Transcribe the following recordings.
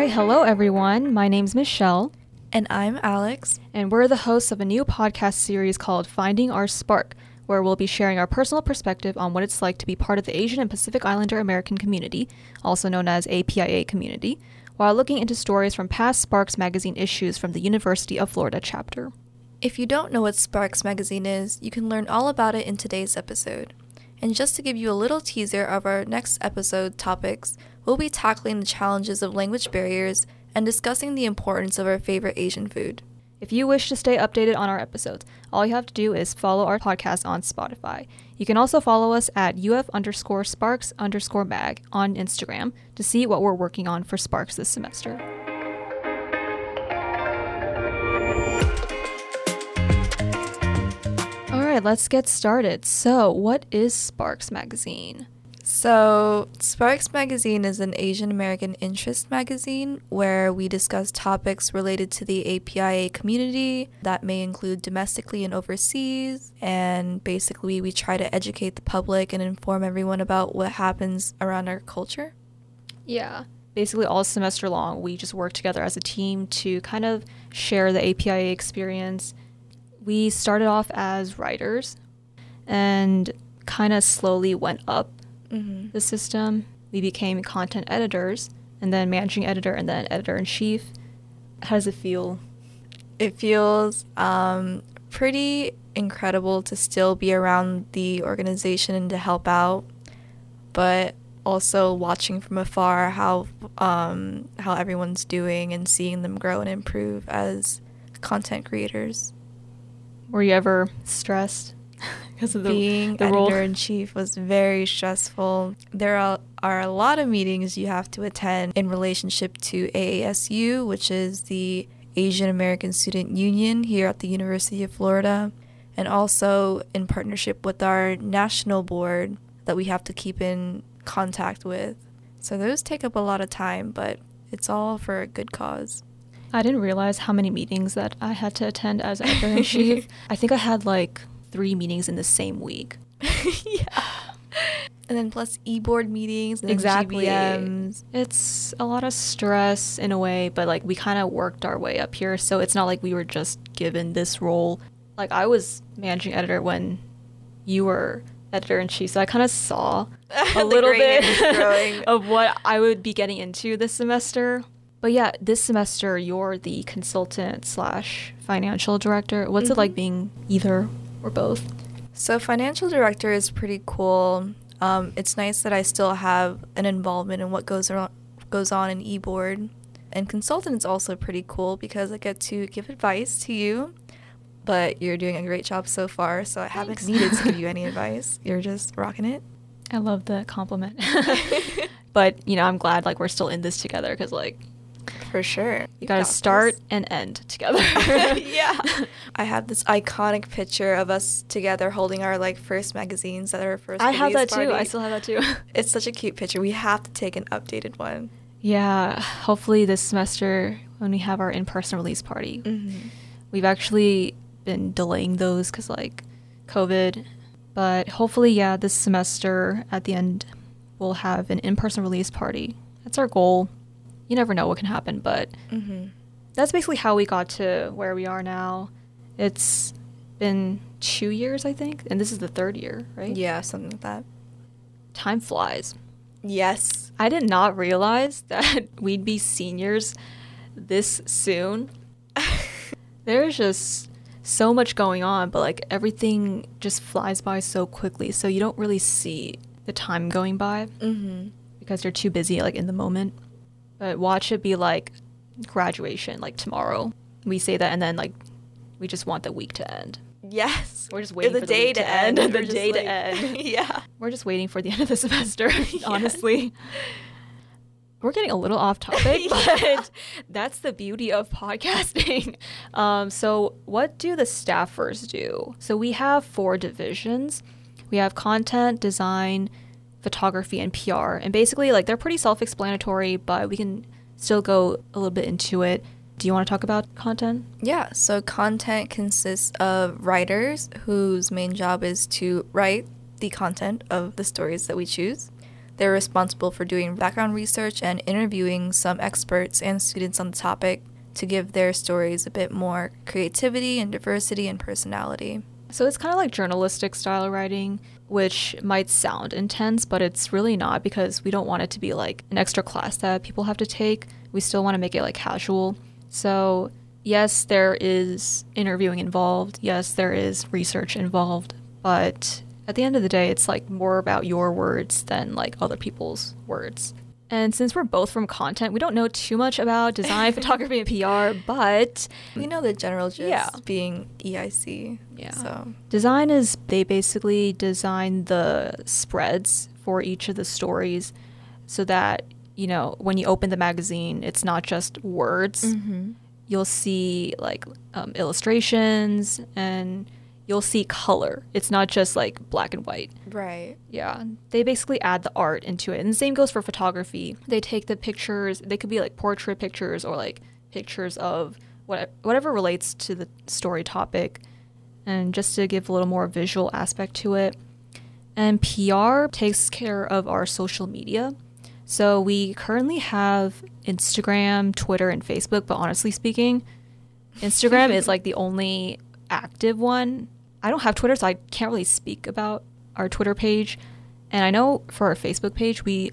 right, hello everyone. My name's Michelle, And I'm Alex. and we're the hosts of a new podcast series called Finding Our Spark, where we'll be sharing our personal perspective on what it's like to be part of the Asian and Pacific Islander American community, also known as APIA community, while looking into stories from past Sparks magazine issues from the University of Florida chapter. If you don't know what Sparks Magazine is, you can learn all about it in today's episode. And just to give you a little teaser of our next episode topics, we'll be tackling the challenges of language barriers and discussing the importance of our favorite Asian food. If you wish to stay updated on our episodes, all you have to do is follow our podcast on Spotify. You can also follow us at UF underscore Sparks underscore mag on Instagram to see what we're working on for Sparks this semester. All right, let's get started. So, what is Sparks Magazine? So, Sparks Magazine is an Asian American interest magazine where we discuss topics related to the APIA community that may include domestically and overseas. And basically, we try to educate the public and inform everyone about what happens around our culture. Yeah. Basically, all semester long, we just work together as a team to kind of share the APIA experience. We started off as writers and kind of slowly went up Mm-hmm. the system. We became content editors and then managing editor and then editor in chief. How does it feel? It feels um, pretty incredible to still be around the organization and to help out, but also watching from afar how um, how everyone's doing and seeing them grow and improve as content creators. Were you ever stressed because of the, Being the role? editor in chief was very stressful. There are, are a lot of meetings you have to attend in relationship to AASU, which is the Asian American Student Union here at the University of Florida, and also in partnership with our national board that we have to keep in contact with. So those take up a lot of time, but it's all for a good cause. I didn't realize how many meetings that I had to attend as editor in chief. I think I had like three meetings in the same week. yeah. And then plus e-board meetings and Exactly. GBMs. It's a lot of stress in a way, but like we kind of worked our way up here. So it's not like we were just given this role. Like I was managing editor when you were editor in chief. So I kind of saw a little bit hair is growing. of what I would be getting into this semester. But yeah, this semester you're the consultant slash financial director. What's it mm-hmm. like being either or both? So financial director is pretty cool. Um, it's nice that I still have an involvement in what goes around, goes on in eBoard. And consultant is also pretty cool because I get to give advice to you. But you're doing a great job so far, so I haven't needed to give you any advice. You're just rocking it. I love the compliment. but you know, I'm glad like we're still in this together because like For sure. you gotta start and end together. yeah. I have this iconic picture of us together holding our like first magazines at our first. I have that release too. I still have that too. It's such a cute picture. We have to take an updated one. yeah, hopefully this semester when we have our in-person release party, Mm-hmm. we've actually been delaying those because like COVID. But hopefully, yeah, this semester at the end we'll have an in-person release party. That's our goal. You never know what can happen, but Mm-hmm. that's basically how we got to where we are now. It's been two years, I think, and this is the third year, right? Yeah, something like that. Time flies. Yes. I did not realize that we'd be seniors this soon. There's just so much going on, but like everything just flies by so quickly, so you don't really see the time going by Mm-hmm. because you're too busy like in the moment. But watch it be like graduation like tomorrow. We say that and then like we just want the week to end. Yes. We're just waiting the for the day week to end. end. The day to end. yeah. We're just waiting for the end of the semester, honestly. We're getting a little off topic, Yeah. but that's the beauty of podcasting. Um, so, what do the staffers do? So, we have four divisions we have content, design, photography, and PR. And basically, like, they're pretty self explanatory, but we can still go a little bit into it. Do you want to talk about content? Yeah. So content consists of writers whose main job is to write the content of the stories that we choose. They're responsible for doing background research and interviewing some experts and students on the topic to give their stories a bit more creativity and diversity and personality. So it's kind of like journalistic style writing, which might sound intense, but it's really not because we don't want it to be like an extra class that people have to take. We still want to make it like casual. So, yes, there is interviewing involved. Yes, there is research involved, but at the end of the day, it's like more about your words than like other people's words. And since we're both from content, we don't know too much about design, photography, and PR, but We know the general gist Yeah. being EIC. Yeah. So design is they basically design the spreads for each of the stories so that, you know, when you open the magazine, it's not just words. Mm-hmm. You'll see like um, illustrations and you'll see color. It's not just like black and white. right. Yeah, they basically add the art into it. And the same goes for photography. They take the pictures, they could be like portrait pictures or like pictures of what, whatever relates to the story topic, and just to give a little more visual aspect to it. And PR takes care of our social media. So we currently have Instagram, Twitter, and Facebook, but honestly speaking, Instagram is like the only active one. I don't have Twitter, so I can't really speak about our Twitter page. And I know for our Facebook page, we,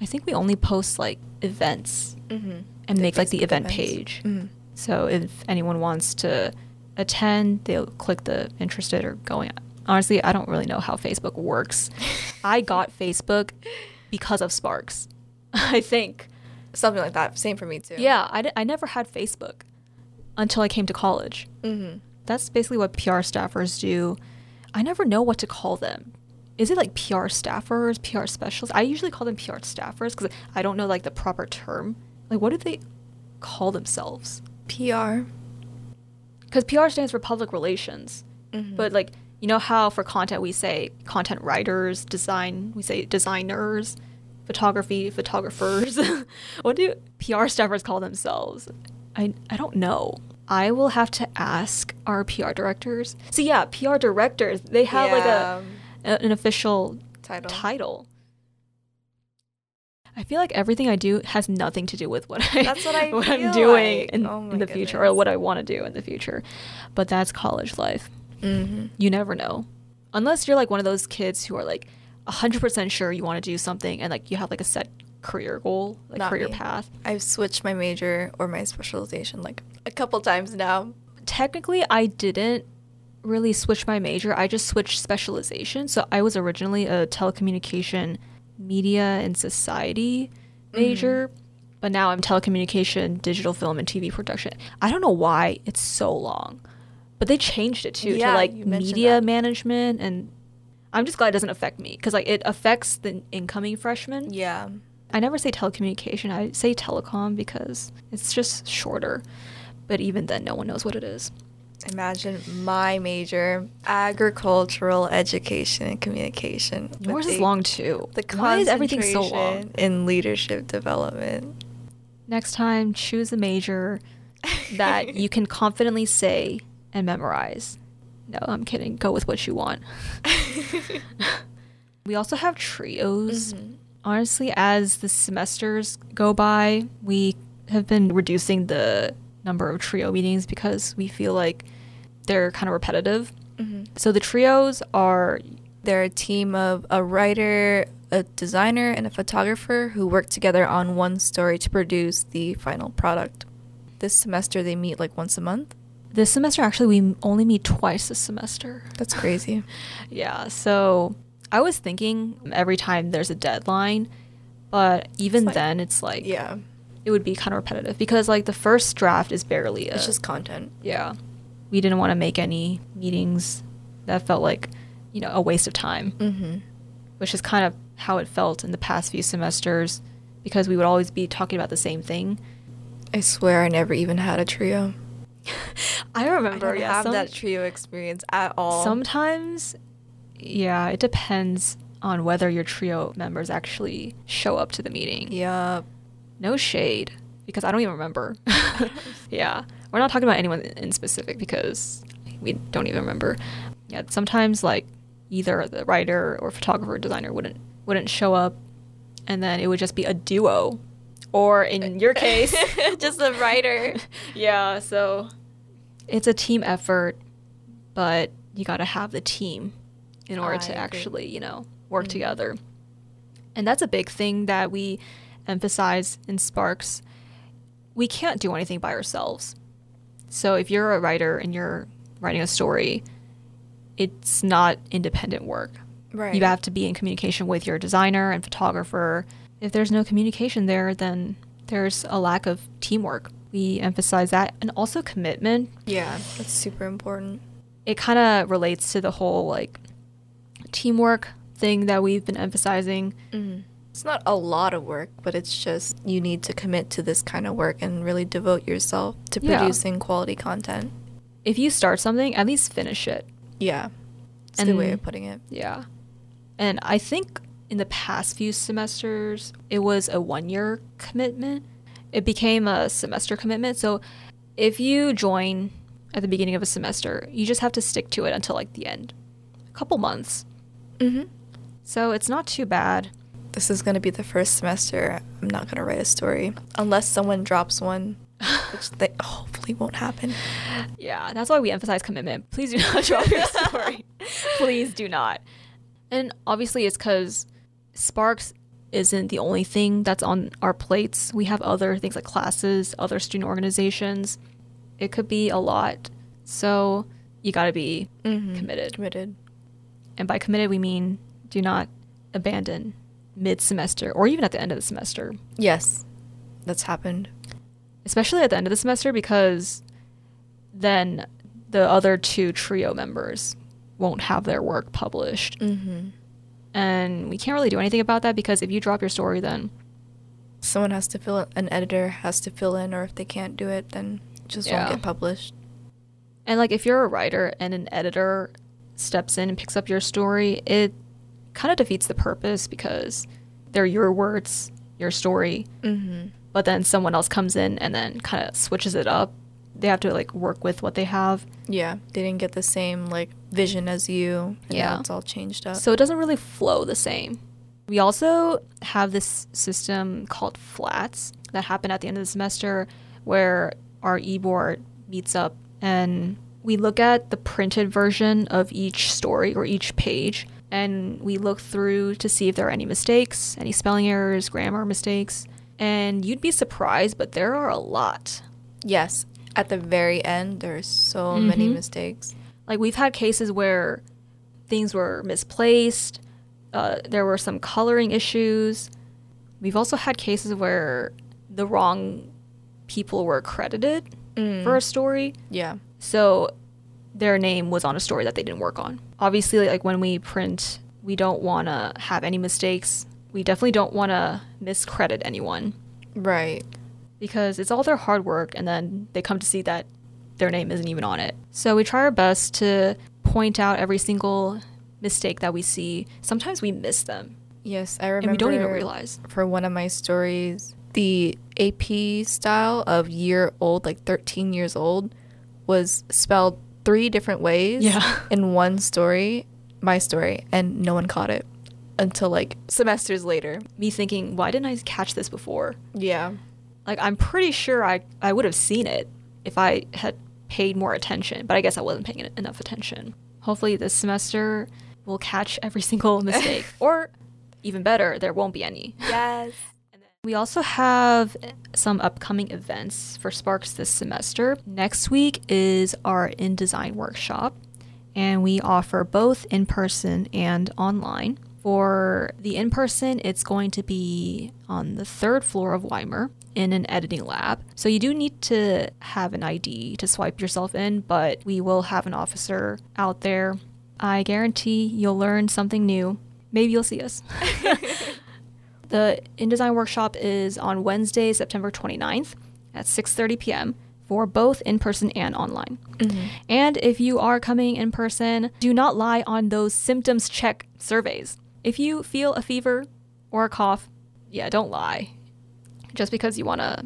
I think we only post like events Mm-hmm. and make like the event events. page. Mm-hmm. So if anyone wants to attend, they'll click the interested or going. Honestly, I don't really know how Facebook works. I got Facebook because of Sparks. I think. Something like that. Same for me too. Yeah, I, I never had Facebook until I came to college. Mm-hmm. That's basically what PR staffers do. I never know what to call them. Is it like PR staffers, PR specialists? I usually call them PR staffers because I don't know like the proper term. Like, what do they call themselves? PR. Because PR stands for public relations. Mhm. But like, you know how for content we say content writers, design, we say designers, photography, photographers. what do PR staffers call themselves? I I don't know. I will have to ask our PR directors. So yeah, PR directors, they have like a, an official title. title. I feel like everything I do has nothing to do with what I That's what I what I'm doing like. in, Oh in the future or what I want to do in the future. But that's college life. Mm-hmm. You never know. Unless you're like one of those kids who are like 100% sure you want to do something and like you have like a set career goal, like Not career me. path. I've switched my major or my specialization like a couple times now. Technically, I didn't really switch my major. I just switched specialization. So I was originally a telecommunication media and society mm-hmm. major, but now I'm telecommunication, digital film, and TV production. I don't know why it's so long, but they changed it too Yeah, to like media that. management, and I'm just glad it doesn't affect me because like it affects the incoming freshmen. Yeah. I never say telecommunication. I say telecom because it's just shorter. But even then, no one knows what it is. Imagine my major, agricultural education and communication. Yours is the- long too. The Why is everything so long? in leadership development. Next time, choose a major that you can confidently say and memorize. No, I'm kidding. Go with what you want. We also have trios. Mhm. Honestly, as the semesters go by, we have been reducing the number of trio meetings because we feel like they're kind of repetitive. Mhm. So the trios are They're a team of a writer, a designer, and a photographer who work together on one story to produce the final product. This semester, they meet like once a month. this semester actually we only meet twice this semester. That's crazy. Yeah, so I was thinking every time there's a deadline, but even like- then it's like yeah. it would be kind of repetitive because like the first draft is barely a, It's just content. yeah. We didn't want to make any meetings that felt like, you know, a waste of time, Mm-hmm. which is kind of how it felt in the past few semesters because we would always be talking about the same thing. I swear I never even had a trio. I remember I yeah, have some- that trio experience at all. Sometimes, yeah, it depends on whether your trio members actually show up to the meeting. Yeah. No shade, because I don't even remember. yeah, we're not talking about anyone in specific because we don't even remember. Yeah, sometimes like either the writer or photographer or designer wouldn't wouldn't show up, and then it would just be a duo. Or in your case, just a writer. yeah, so it's a team effort, but you got to have the team in order I to agree. actually, you know, work Mhm. together. And that's a big thing that we emphasize in Sparks. We can't do anything by ourselves. So if you're a writer and you're writing a story, it's not independent work. Right. You have to be in communication with your designer and photographer. If there's no communication there, then there's a lack of teamwork. We emphasize that and also commitment. yeah, that's super important. It kind of relates to the whole like teamwork thing that we've been emphasizing. Mm. It's not a lot of work, but it's just you need to commit to this kind of work and really devote yourself to Yeah. producing quality content. If you start something, at least finish it. Yeah. It's a good way of putting it. Yeah. And I think in the past few semesters, it was a one year commitment. It became a semester commitment. So if you join at the beginning of a semester, you just have to stick to it until like the end, a couple months. Hmm So it's not too bad. This is going to be the first semester I'm not going to write a story unless someone drops one, which they hopefully won't happen. Yeah, that's why we emphasize commitment. Please do not drop your story. Please do not. And obviously, it's because Sparks isn't the only thing that's on our plates. We have other things like classes, other student organizations. It could be a lot. So you got to be Mhm. committed. Committed. And by committed, we mean do not abandon mid semester or even at the end of the semester, Yes, that's happened. especially at the end of the semester because then the other two trio members won't have their work published. Mm-hmm. And we can't really do anything about that because if you drop your story, then Someone has to fill an editor has to fill in, or if they can't do it, then it just Yeah. won't get published. and like if you're a writer and an editor steps in and picks up your story, it kind of defeats the purpose because they're your words, your story, Mm-hmm. but then someone else comes in and then kind of switches it up. They have to like work with what they have. Yeah, they didn't get the same like vision as you. And Yeah. it's all changed up. So it doesn't really flow the same. We also have this system called flats that happen at the end of the semester where our e-board meets up and we look at the printed version of each story or each page and we look through to see if there are any mistakes, any spelling errors, grammar mistakes. And you'd be surprised, but there are a lot. yes, at the very end, there are so many Mhm. mistakes. Like we've had cases where things were misplaced. Uh, there were some coloring issues. We've also had cases where the wrong people were credited Mm. for a story, Yeah. So their name was on a story that they didn't work on. Obviously, like when we print, we don't want to have any mistakes. We definitely don't want to miscredit anyone Right. because it's all their hard work and then they come to see that their name isn't even on it. So we try our best to point out every single mistake that we see. Sometimes we miss them Yes, I remember. and we don't even realize. For one of my stories, the AP style of year old, like 13 years old, was spelled three different ways Yeah. in one story, my story, and no one caught it until like semesters later. Me thinking, why didn't I catch this before? Yeah. Like I'm pretty sure I I would have seen it if I had paid more attention, but I guess I wasn't paying enough attention. Hopefully this semester we'll catch every single mistake or even better, there won't be any. Yes. We also have some upcoming events for Sparks this semester. Next week is our InDesign workshop, and we offer both in person and online. For the in person, it's going to be on the third floor of Weimer in an editing lab. So you do need to have an ID to swipe yourself in, but we will have an officer out there. I guarantee you'll learn something new. Maybe you'll see us. The InDesign workshop is on Wednesday, September 29th at 6:30 p.m. for both in person and online. Mhm. And if you are coming in person, do not lie on those symptoms check surveys. If you feel a fever or a cough, yeah, don't lie. Just because you want to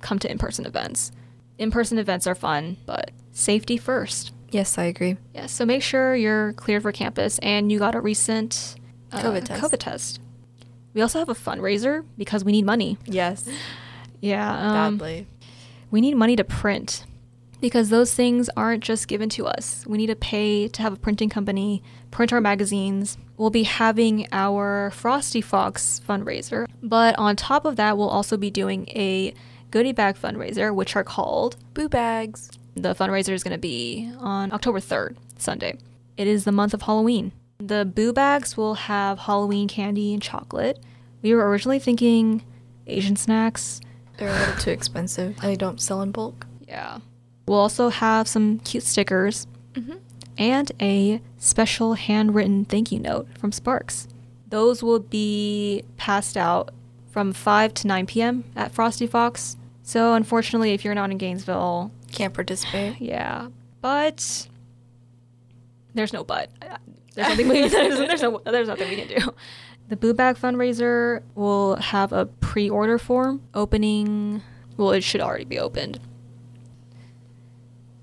come to in-person events. In-person events are fun, but safety first. Yes, I agree. Yeah, so make sure you're cleared for campus and you got a recent uh, COVID test. COVID test. We also have a fundraiser because we need money. Yes, Yeah. Um, badly. we need money to print because those things aren't just given to us. We need to pay to have a printing company print our magazines. We'll be having our Frosty Fox fundraiser, but on top of that, we'll also be doing a goodie bag fundraiser, which are called Boo bags. the fundraiser is going to be on October 3rd, Sunday. It is the month of Halloween. The boo bags will have Halloween candy and chocolate. We were originally thinking Asian snacks. They're a little too expensive. They don't sell in bulk. Yeah. We'll also have some cute stickers Mm-hmm. and a special handwritten thank you note from Sparks. Those will be passed out from 5 to 9 p.m. at Frosty Fox. So, unfortunately, if you're not in Gainesville, Can't participate. yeah. But there's no but. There's nothing we there's, there's no there's nothing we can do. The Boo Bag fundraiser will have a pre-order form opening. Well, it should already be opened.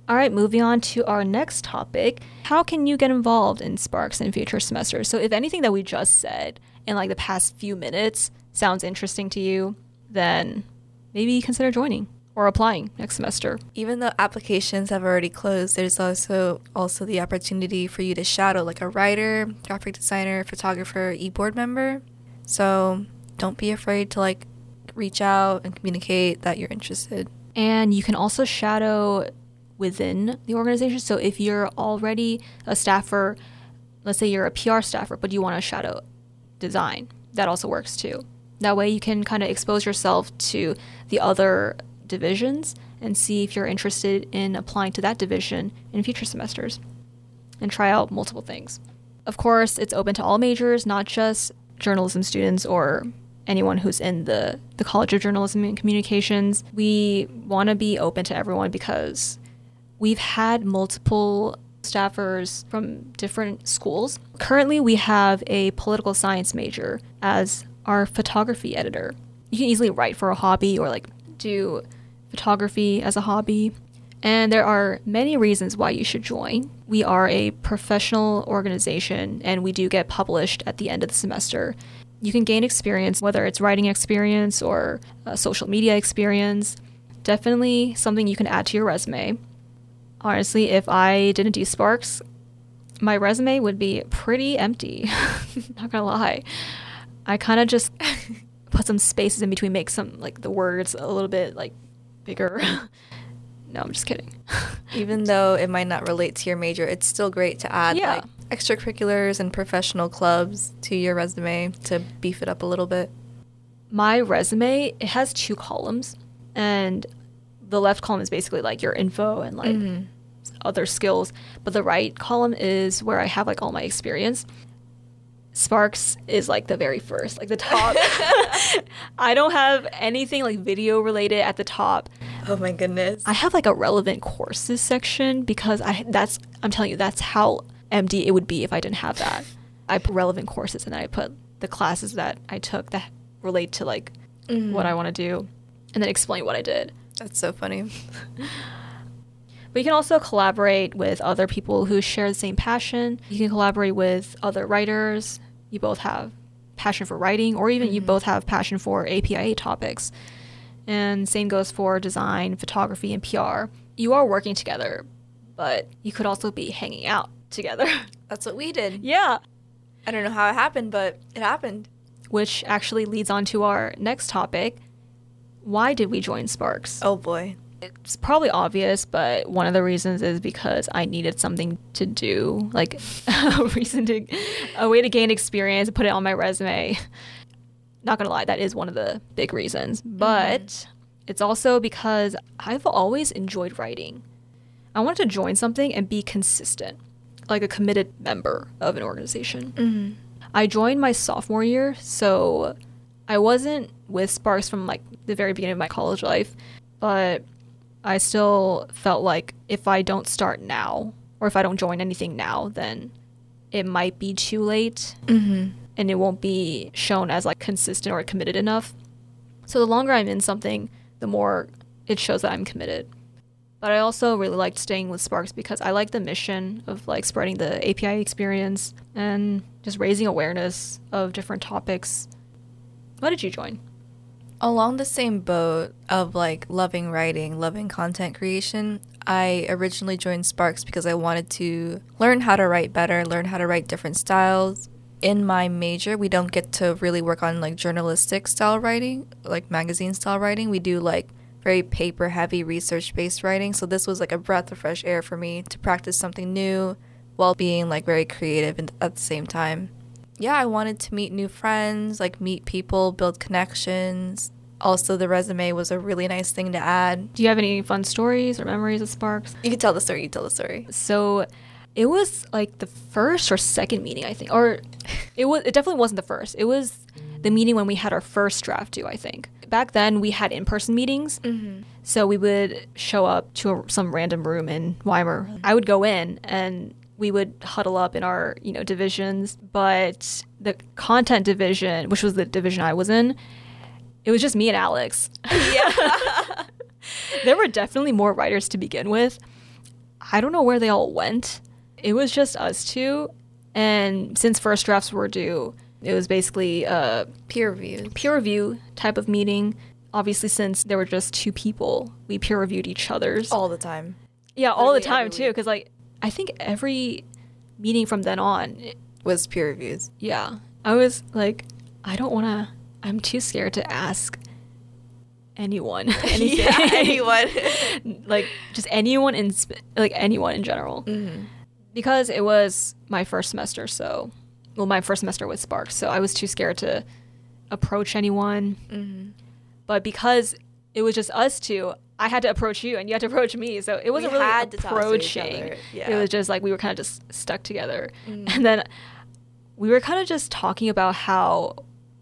All right, moving on to our next topic. How can you get involved in Sparks in future semesters? So, if anything that we just said in like the past few minutes sounds interesting to you, then maybe consider joining or applying next semester. Even though applications have already closed, there's also also the opportunity for you to shadow like a writer, graphic designer, photographer, e-board member. So don't be afraid to like reach out and communicate that you're interested. And you can also shadow within the organization. So if you're already a staffer, let's say you're a PR staffer, but you want to shadow design, that also works too. That way you can kind of expose yourself to the other divisions and see if you're interested in applying to that division in future semesters and try out multiple things. Of course, it's open to all majors, not just journalism students or anyone who's in the, the College of Journalism and Communications. We want to be open to everyone because we've had multiple staffers from different schools. Currently, we have a political science major as our photography editor. You can easily write for a hobby or like do photography as a hobby. And there are many reasons why you should join. We are a professional organization and we do get published at the end of the semester. You can gain experience, whether it's writing experience or uh, social media experience. Definitely something you can add to your resume. Honestly, if I didn't do Sparks, my resume would be pretty empty. Not gonna lie. I kind of just put some spaces in between, make some like the words a little bit like bigger. no, I'm just kidding. Even though it might not relate to your major, it's still great to add Yeah. like extracurriculars and professional clubs to your resume to beef it up a little bit. my resume it has two columns and the left column is basically like your info and like Mhm. other skills but the right column is where i have like all my experience sparks is like the very first like the top i don't have anything like video related at the top Oh my goodness. i have like a relevant courses section because i that's i'm telling you that's how MD it would be if i didn't have that i put relevant courses and then i put the classes that i took that relate to like Mhm. what I want to do and then explain what I did. That's so funny. But you can also collaborate with other people who share the same passion. You can collaborate with other writers. You both have passion for writing, or even you Mhm. both have passion for APIA topics. And same goes for design, photography, and PR. You are working together, but you could also be hanging out together. That's what we did. yeah. I don't know how it happened, but it happened. Which actually leads on to our next topic. Why did we join Sparks? Oh boy. It's probably obvious, but one of the reasons is because I needed something to do, like a reason to, a way to gain experience and put it on my resume. Not gonna lie, that is one of the big reasons. But it's also because I've always enjoyed writing. I wanted to join something and be consistent, like a committed member of an organization. Mm-hmm. I joined my sophomore year, so I wasn't with Sparks from like the very beginning of my college life, but I still felt like if I don't start now or if I don't join anything now, then it might be too late Mm-hmm. and it won't be shown as like consistent or committed enough. So the longer I'm in something, the more it shows that I'm committed. But I also really liked staying with Sparks because I like the mission of like spreading the API experience and just raising awareness of different topics. Why did you join? Along the same boat of like loving writing, loving content creation, I originally joined Sparks because I wanted to learn how to write better, learn how to write different styles. In my major, we don't get to really work on like journalistic style writing, like magazine style writing. We do like very paper heavy research based writing. So this was like a breath of fresh air for me to practice something new while being like very creative and at the same time. Yeah, I wanted to meet new friends, like meet people, build connections. Also, the resume was a really nice thing to add. Do you have any fun stories or memories of Sparks? You can tell the story. You tell the story. So it was like the first or second meeting, I think, or it was. It definitely wasn't the first. It was the meeting when we had our first draft due. I think back then we had in-person meetings, Mm-hmm. so we would show up to a, some random room in Weimer. I would go in and we would huddle up in our you know divisions, but the content division, which was the division I was in, it was just me and Alex. Yeah. there were definitely more writers to begin with. I don't know where they all went. It was just us two. And since first drafts were due, it was basically a Peer review peer review type of meeting. Obviously, since there were just two people, we peer reviewed each other's. All the time. yeah, all the time too. Because like, I think every meeting from then on, it- Was peer reviews. yeah, I was like, I don't want to. I'm too scared to ask anyone anything. Yeah, anyone. like just anyone in like anyone in general Mm-hmm. because it was my first semester so well my first semester with sparks so i was too scared to approach anyone Mm-hmm. but because it was just us two i had to approach you and you had to approach me so it wasn't We really had to talk to each approaching other, it was just like we were kind of just stuck together Mhm. and then we were kind of just talking about how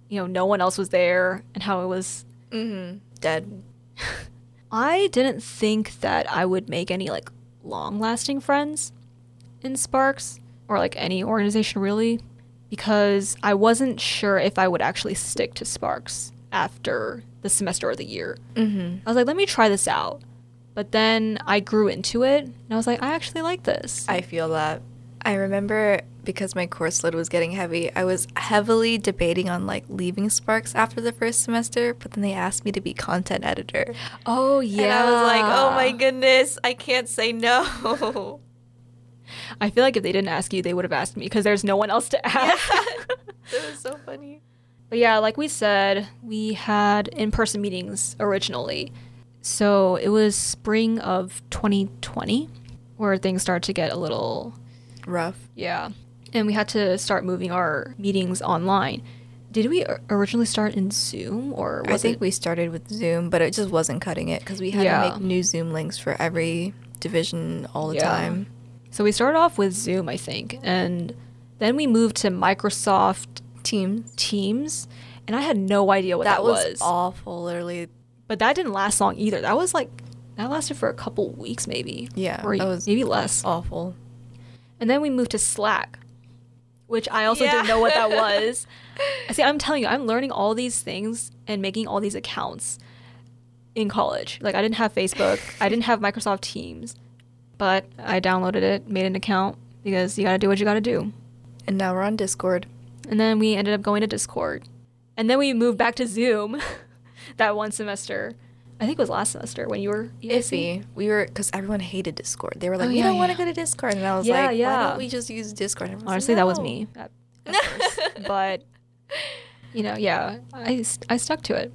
you know no one else was there and how it was Mm-hmm. Dead. I didn't think that I would make any like long lasting friends in Sparks or like any organization really because I wasn't sure if I would actually stick to Sparks after the semester or the year. Mm-hmm. I was like, let me try this out. But then I grew into it and I was like, I actually like this. I feel that. I remember because my course load was getting heavy, I was heavily debating on like leaving Sparks after the first semester, but then they asked me to be content editor. oh, yeah. And I was like, oh my goodness, I can't say no. I feel like if they didn't ask you, they would have asked me because there's no one else to ask. That was so funny. But yeah, like we said, we had in person meetings originally. So it was spring of 2020 where things started to get a little, Rough. yeah. And we had to start moving our meetings online. Did we originally start in Zoom or was I think it? we started with Zoom, but it just wasn't cutting it because we had Yeah. to make new Zoom links for every division all the Yeah. time. So we started off with Zoom, I think. And then we moved to Microsoft Teams. Teams. And I had no idea what that, that was, was. awful, literally. But that didn't last long either. That was like, that lasted for a couple weeks maybe. Yeah, Or that was maybe less. awful. And then we moved to Slack, which I also Yeah. didn't know what that was. See, I'm telling you, I'm learning all these things and making all these accounts in college. Like, I didn't have Facebook, I didn't have Microsoft Teams, but I downloaded it, made an account because you gotta do what you gotta do. And now we're on Discord. And then we ended up going to Discord. And then we moved back to Zoom that one semester. I think it was last semester when you were. Iffy. We were because everyone hated Discord. They were like, Oh, "We yeah, don't want to go to Discord," and I was Yeah, like, yeah. "Why don't we just use Discord?" Honestly, like, that was me at, at but you know, yeah, I I stuck to it.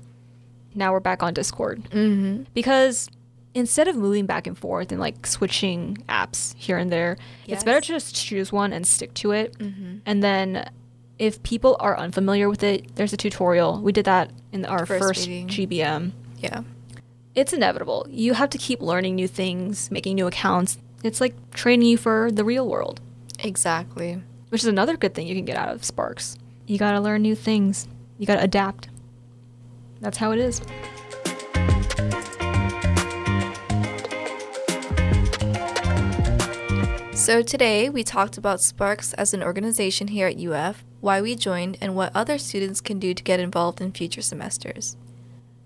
Now we're back on Discord Mhm. because instead of moving back and forth and like switching apps here and there, it's better to just choose one and stick to it. Mhm. And then if people are unfamiliar with it, there's a tutorial. We did that in our First first. GBM. Yeah. It's inevitable. You have to keep learning new things, making new accounts. It's like training you for the real world. Exactly. which is another good thing you can get out of Sparks. You gotta learn new things. You gotta adapt. That's how it is. So today we talked about Sparks as an organization here at UF, why we joined, and what other students can do to get involved in future semesters.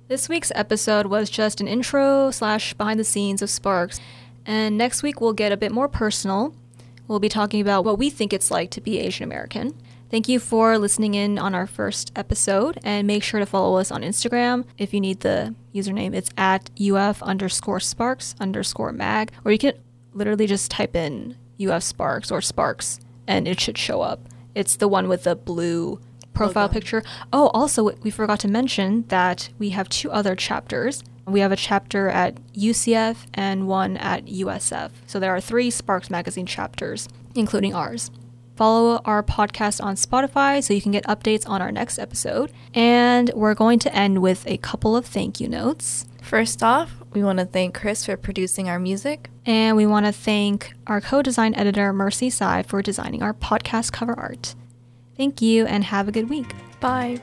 This week's episode was just an intro slash behind the scenes of Sparks, and next week we'll get a bit more personal. We'll be talking about what we think it's like to be Asian American Thank you for listening in on our first episode and make sure to follow us on Instagram. If you need the username, it's at UF underscore sparks underscore mag, or you can literally just type in UF sparks or sparks and it should show up. It's the one with the blue profile Logo. picture. Oh, also, we forgot to mention that we have two other chapters. We have a chapter at UCF and one at USF. So there are three Sparks Magazine chapters, including ours. Follow our podcast on Spotify so you can get updates on our next episode. And we're going to end with a couple of thank you notes. First off, we want to thank Chris for producing our music. And we want to thank our co design editor, Mercy Sai, for designing our podcast cover art. Thank you and have a good week. Bye.